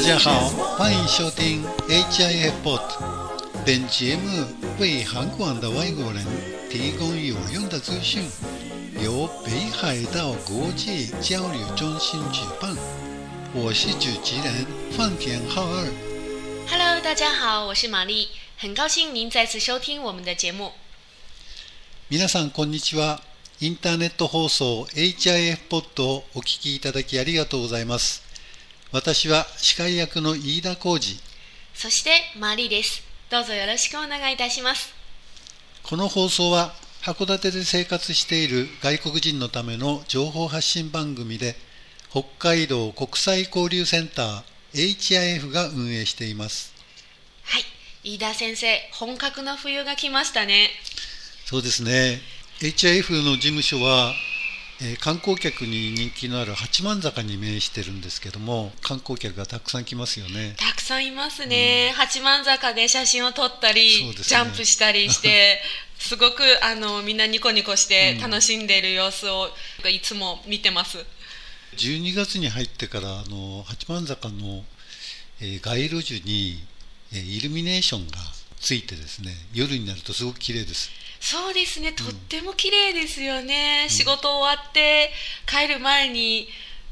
家好，欢迎收听 HIF Pod。本节目为韩广的外国人提供有用的资讯，由北海道国际交流中心举办。我是主持人范田浩二。 Hello，大家好，我是玛丽，很高兴您再次收听我们的节目。皆さんこんにちは。インターネット放送 HIF ポッドをお聞きいただきありがとうございます。 私は司会役の飯田浩二。そしてマリーです。どうぞよろしくお願いいたします。この放送は函館で生活している外国人のための情報発信番組で北海道国際交流センター HIF が運営しています。はい、飯田先生、本格の冬が来ましたね。そうですね。HIF の事務所は、えー観光客に人気のある八幡坂に面してるんですけども観光客がたくさん来ますよね。たくさんいますね。八幡坂で写真を撮ったり、ねジャンプしたりして、すごくあのみんなニコニコして楽しんでいる様子をいつも見てます。12月に入ってからあの八幡坂の、えー街路樹に、えーイルミネーションがついてですね夜になるとすごく綺麗です。そうですね、とっても綺麗ですよね、仕事終わって帰る前に、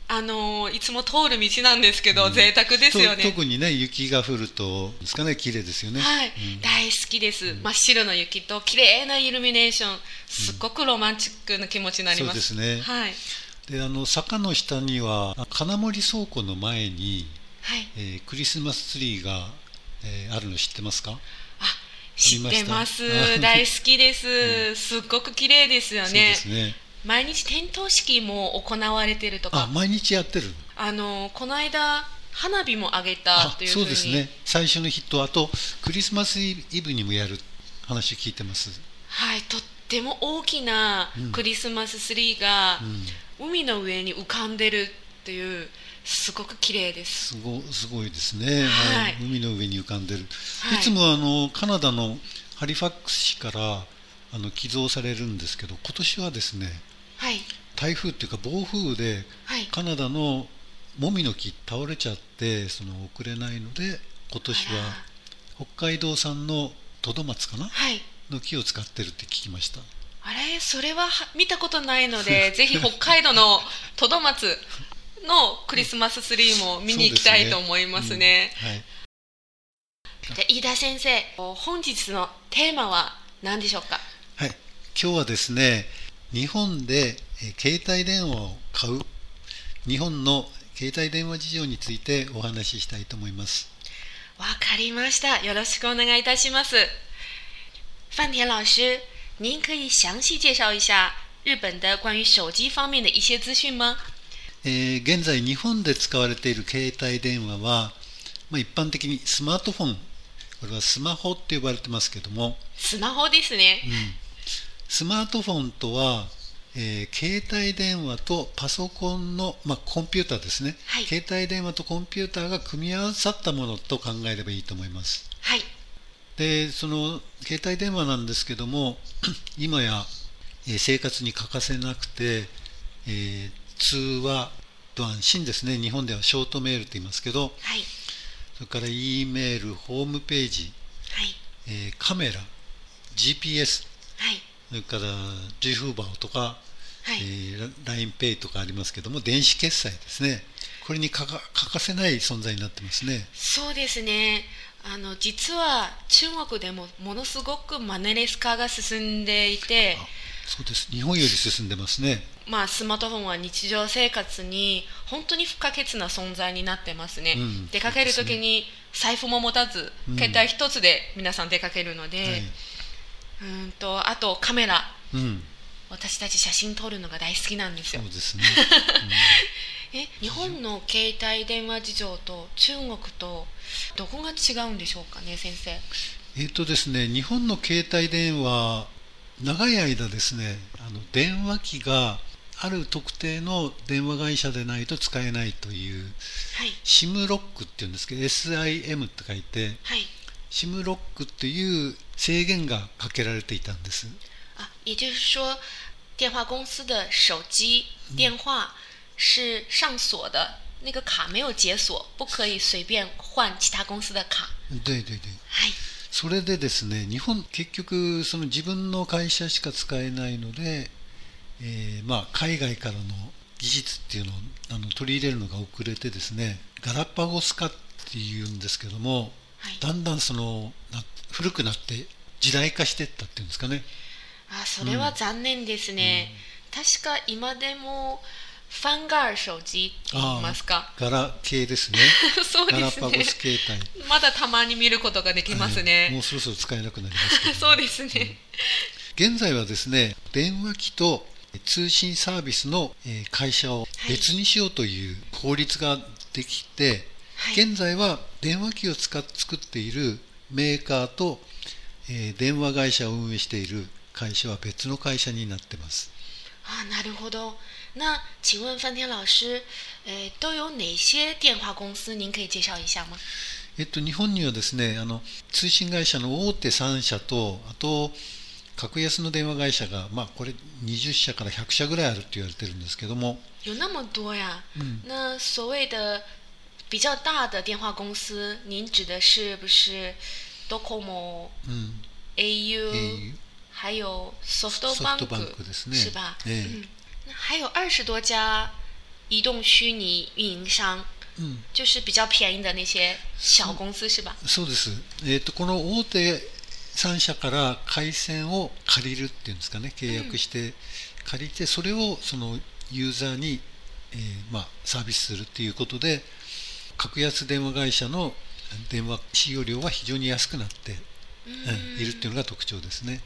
あのいつも通る道なんですけど、贅沢ですよね。と特にね雪が降るとですかね綺麗ですよね。はい、うん。大好きです、真っ白の雪と綺麗なイルミネーション、すっごくロマンチックな気持ちになります。そうですね。はい、であの坂の下には金森倉庫の前に、はい、えークリスマスツリーが、えーあるの知ってますか？あ、知ってます。大好きです、すっごく綺麗ですよね。ね。毎日点灯式も行われてるとか、あ毎日やってる。あのこの間花火も上げたあというそううですね。最初のヒットあとクリスマスイブにもやる話聞いてます。はい、とっても大きなうんクリスマスツリーがうん、海の上に浮かんでるっていうすごく綺麗です。すごすごいですね、はい。海の上に浮かんでる、はい。い、つもあのカナダのハリファックス市からあの寄贈されるんですけど今年はですねはい、台風っていうか暴風ではい、カナダのもみの木倒れちゃってその送れないので今年は北海道産のトドマツかな？はい。の木を使ってるって聞きました。あれ、それはは見たことないので、ぜひ北海道のトドマツのクリスマスツリーも見に行きたいと思いますね。うんはいで飯田先生、本日のテーマは何でしょうか？はい、今日はですね日本でえー携帯電話を買う日本の携帯電話事情についてお話ししたいと思いますわかりました。よろしくお願いいたします。范田老师，您可以详细介绍一下日本的关于手机方面的一些资讯吗？えー現在日本で使われている携帯電話は、まあ、一般的にスマートフォンこれはスマホって呼ばれてますけども、スマホですね。スマートフォンとは、えー携帯電話とパソコンの、まあ、コンピューターですね、はい携帯電話とコンピューターが組み合わさったものと考えればいいと思いますはい。でその携帯電話なんですけども 今や、えー生活に欠かせなくて、えー通話と安心ですね日本ではショートメールと言いますけどはい。それから E メールホームページ、はい。えーカメラ GPS はい。それからジフーバーとか、はい。えー、LINEPay とかありますけども電子決済ですねこれにかか欠かせない存在になってますねそうですね。あの実は中国でもものすごくマネレス化が進んでいて、あそうです。日本より進んでますね。まあスマートフォンは日常生活に本当に不可欠な存在になってますね。うん。出かけるときに財布も持たず、うん。携帯一つで皆さん出かけるので、はい。うーんとあとカメラ。うん。私たち写真撮るのが大好きなんですよ。そう。ですね、え日本の携帯電話事情と中国とどこが違うんでしょうかね先生。えっ、とですね日本の携帯電話長い間ですねあの電話機がある特定の電話会社でないと使えないというはい SIM ロックっていうんですけど SIM って書いてはい SIM ロックという制限がかけられていたんです。啊，也就是说，电话公司的手机电话是上锁的，那个卡没有解锁，不可以随便换其他公司的卡。ででではい。それでですね日本結局その自分の会社しか使えないので、えーまあ、海外からの技術っていうのをあの取り入れるのが遅れてですねガラパゴス化っていうんですけどもはい。だんだんそのな古くなって時代化していったっていうんですかねあ、それは残念ですね。確か今でもファンガール手機って言いますか？ガラ系ですね そうガですねラパゴス。携帯まだたまに見ることができますはいもねう。そろそろ使えなくなりますけど そうですね。現在はですね電話機と通信サービスのえー会社をはい別にしようという法律ができて、はい。現在は電話機を使っ作っているメーカーと、えー電話会社を運営している会社は別の会社になってます。啊，なるほど。那请问范天老师，呃，都有哪些电话公司？您可以介绍一下吗？えっと、日本にはですねあの通信会社の大手3社とあと格安の電話会社が、まあ、これ20社から100社ぐらいあるって言われてるんですけども、有那么多呀？嗯那所谓的比较大的电话公司，您指的是不是 Docomo、うん、au，、au 还有 SoftBank，ソフトバンクですね是吧？ええ嗯，那还有二十多家移动虚拟运营商，うん就是比较便宜的那些小公司，是吧？そうです、えー、とこの大手3社から回線を借りるっていうんですかね契約して借りてそれをそのユーザーに、えーまあ、サービスするっていうことで格安電話会社の電話使用料は非常に安くなって、うんいるっていうのが特徴ですね。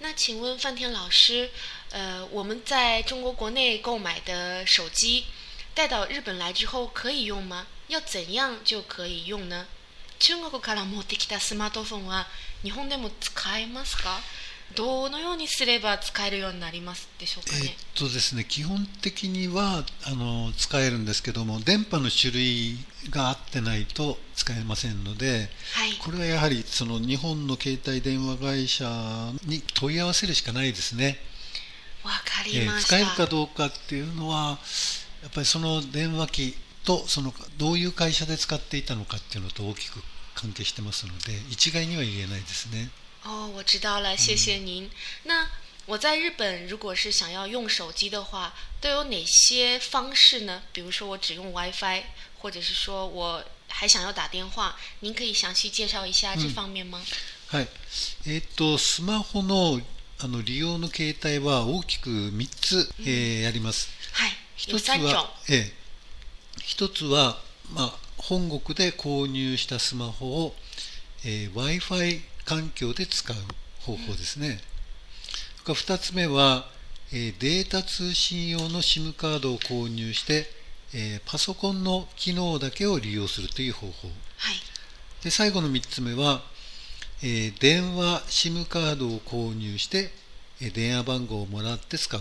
那请问范天老师，呃，我们在中国国内购买的手机带到日本来之后可以用吗？要怎样就可以用呢？中国から持ってきたスマートフォンは日本でも使えますか？どのようにすれば使えるようになりますでしょうかえーっね？とですね、基本的にはあの使えるんですけども電波の種類が合ってないと使えませんのではい。これはやはりその日本の携帯電話会社に問い合わせるしかないですね、え。ー使えるかどうかっていうのはやっぱりその電話機とそのどういう会社で使っていたのかっていうのと大きく関係してますので一概には言えないですね。哦，我知道了，谢谢您。那我在日本如果是想要用手机的话，都有哪些方式呢？比如说我只用 WiFi，或者是说我还想要打电话，您可以详细介绍一下这方面吗？はい、えーっとスマホのあの利用の形態は大きく3つ、えーあります。嗨，有一つ三种。は、ええ一つは、まあ、本国で購入したスマホを、え w i f i 環境で使う方法ですね。それから2つ目は、えーデータ通信用の SIM カードを購入して、えーパソコンの機能だけを利用するという方法。はい。で最後の3つ目は、えー電話 SIM カードを購入して、えー電話番号をもらって使う。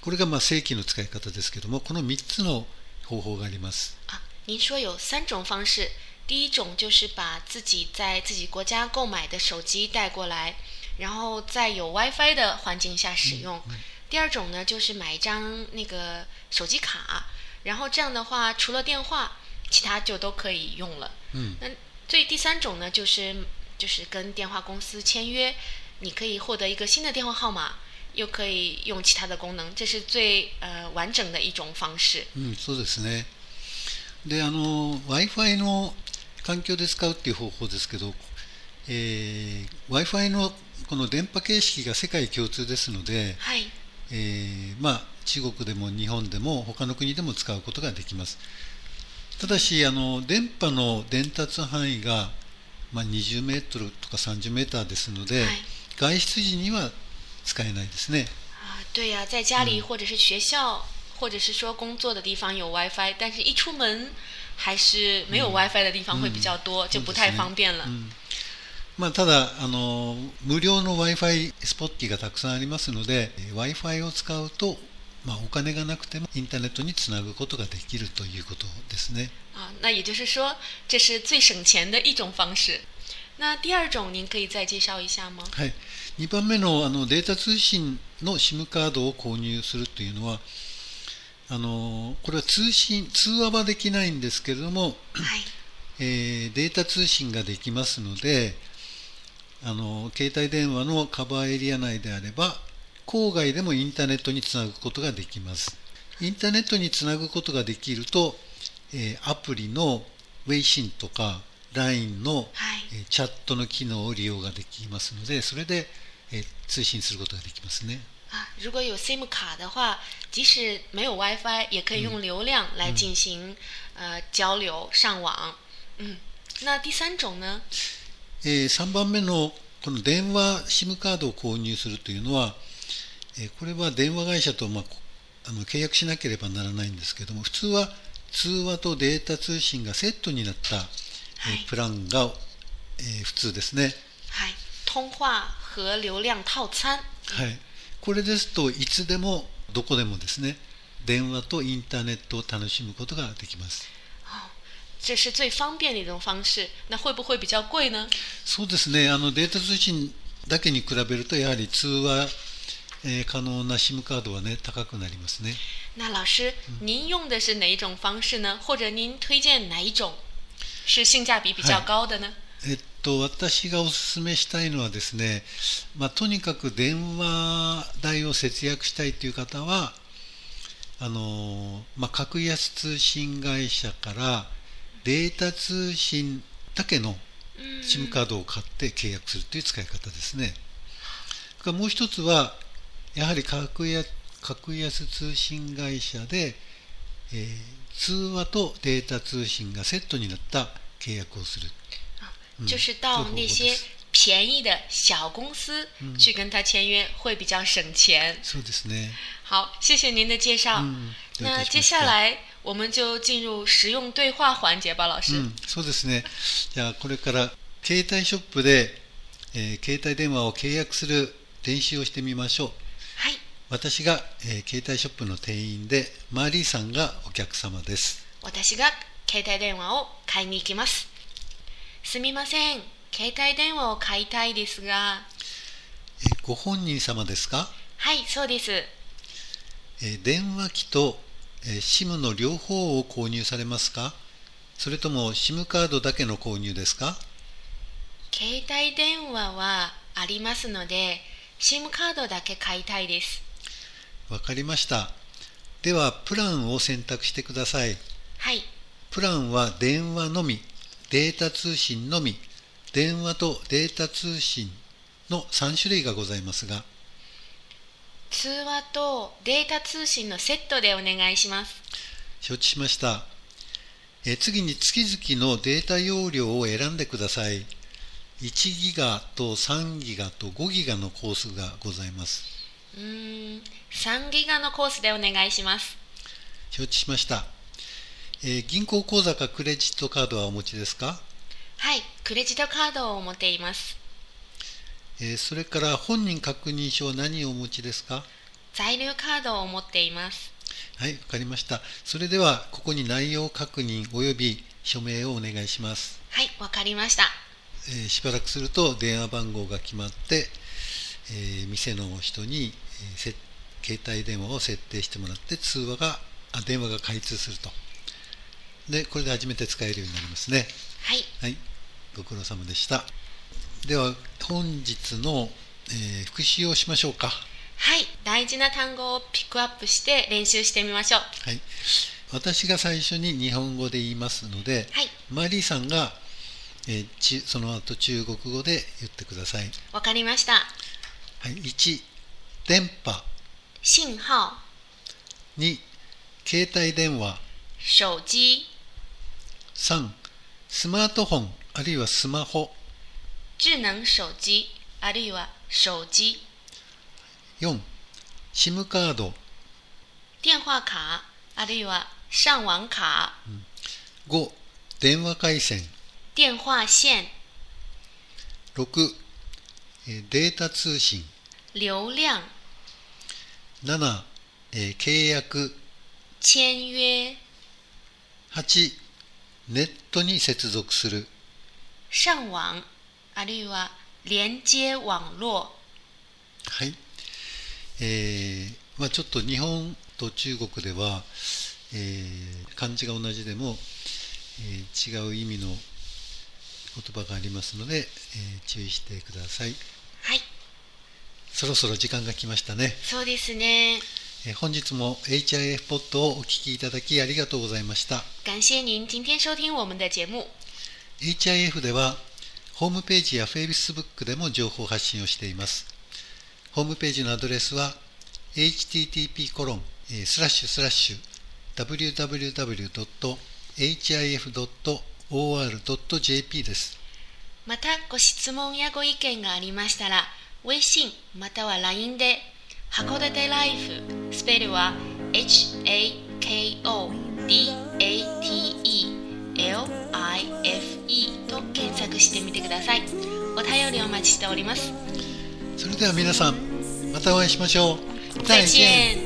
これがまあ正規の使い方ですけどもこの3つの方法があります。啊，您说有三种方式，第一种就是把自己在自己国家购买的手机带过来，然后在有 WiFi 的环境下使用。第二种呢，就是买一张那个手机卡，然后这样的话，除了电话，其他就都可以用了。うん那所以第三种呢，就是就是跟电话公司签约，你可以获得一个新的电话号码，又可以用其他的功能，这是最呃完整的一种方式。うん、そうですねであの w i f i の環境で使うっていう方法ですけど、え w i f i のこの電波形式が世界共通ですので、はい。えーまあ、中国でも日本でも他の国でも使うことができますただしあの電波の伝達範囲が、まあ、20メートルとか30メーターですので、はい。外出時には使えないですね。啊，对呀、在家里或者是学校，或者是说工作的地方有 WiFi，但是一出门还是没有 WiFi 的地方会比较多，就不太方便了。うん。まあ、ただあの無料の w i f i スポッティがたくさんありますので w i f i を使うと、まあ、お金がなくてもインターネットにつなぐことができるということですね啊，那也就是说，这是最省钱的一种方式。那第二种，您可以再介绍一下吗？はい、2番目のあのデータ通信の SIM カードを購入するというのはあのこれは通信通話はできないんですけれども、はい。えーデータ通信ができますのであの携帯電話のカバーエリア内であれば郊外でもインターネットにつなぐことができます。インターネットにつなぐことができると、えーアプリの Weixin とか LINE の、はい。えーチャットの機能を利用ができますのでそれで、えー通信することができますね。啊，如果有 SIM 卡的话，即使没有 WiFi，也可以用流量来进行、呃交流上网。嗯，那第三种呢？えー3番目のこの電話 SIM カードを購入するというのは、えーこれは電話会社と、まあ、こあの契約しなければならないんですけども普通は通話とデータ通信がセットになった、えプランが、えー普通ですね、嗨，通话和流量套餐。はい、これですといつでもどこでもですね電話とインターネットを楽しむことができます哦，这是最方便的一种方式。那会不会比较贵呢？そうですね、あのデータ通信だけに比べると、やはり通話、えー可能な SIM カードはね、高くなりますね。那老师，您用的是哪一种方式呢？或者您推荐哪一种？是性价比比较高的呢？えっと、私がお勧めしたいのはですね、まあ、とにかく電話代を節約したいという方は、あのまあ、格安通信会社からデータ通信だけの嗯 SIM カードを買って契約するという使い方ですね。もう一つは、やはり格安格安通信会社で、えー通話とデータ通信がセットになった契約をする。嗯就是到那些便宜的小公司去跟他签约，会比较省钱。そうですね。好，谢谢您的介绍。嗯那接下来我们就进入实用对话环节吧，老师。うん、そうですね。じゃあこれから携帯ショップで、えー携帯電話を契約する練習をしてみましょう。はい。私が、えー携帯ショップの店員で、マリーさんがお客様です。私が携帯電話を買いに行きます。すみません。携帯電話を買いたいですが。えーご本人様ですか、はい、そうです。えー電話機と、えー SIM の両方を購入されますか？それとも SIM カードだけの購入ですか？携帯電話はありますので、SIM カードだけ買いたいです。わかりました。では、プランを選択してください。はい。プランは電話のみ、データ通信のみ、電話とデータ通信の3種類がございますが、通話とデータ通信のセットでお願いします。承知しました。えー次に月々のデータ容量を選んでください。1ギガと3ギガと5ギガのコースがございます。うーん、3ギガのコースでお願いします。承知しました。えー銀行口座かクレジットカードはお持ちですか、はい、クレジットカードを持っています。えーそれから本人確認書は何をお持ちですか？在留カードを持っています。はい、わかりました。それでは、ここに内容確認及び署名をお願いします。はい、わかりました。えーしばらくすると電話番号が決まって、えー店の人に、えーせ携帯電話を設定してもらって通話があ電話が開通すると。でこれで初めて使えるようになりますね。はい、はい。ご苦労様でした。では本日の、えー復習をしましょうか。はい、大事な単語をピックアップして練習してみましょう。はい。私が最初に日本語で言いますので、はい、マリーさんが、えーちその後中国語で言ってください、わかりました。はい、1電波信号、2携帯電話。手機、3スマートフォンあるいはスマホ。智能手機、あるいは手機、4 SIM カード。電話卡、あるいは上網卡、5電話回線。電話線、6えーデータ通信。流量、7えー契約。簽約、8ネットに接続する。上網、あるいは連接網絡はい、えーまあ、ちょっと日本と中国では、えー漢字が同じでも、えー違う意味の言葉がありますので、えー注意してください。はいそろそろ時間が来ましたね、そうですねえー本日も HIF ポッドをお聞きいただきありがとうございました感谢您今天收听我们的节目 HIF ではホームページや Facebook でも情報発信をしています。ホームページのアドレスは http コロンスラッシュスラッシュ www.hif.or.jp です。またご質問やご意見がありましたら微信または LINE で函館ライフスペルは HAKODATELIFE と検索してみてください。お便りお待ちしております。それでは皆さん、またお会いしましょう。再见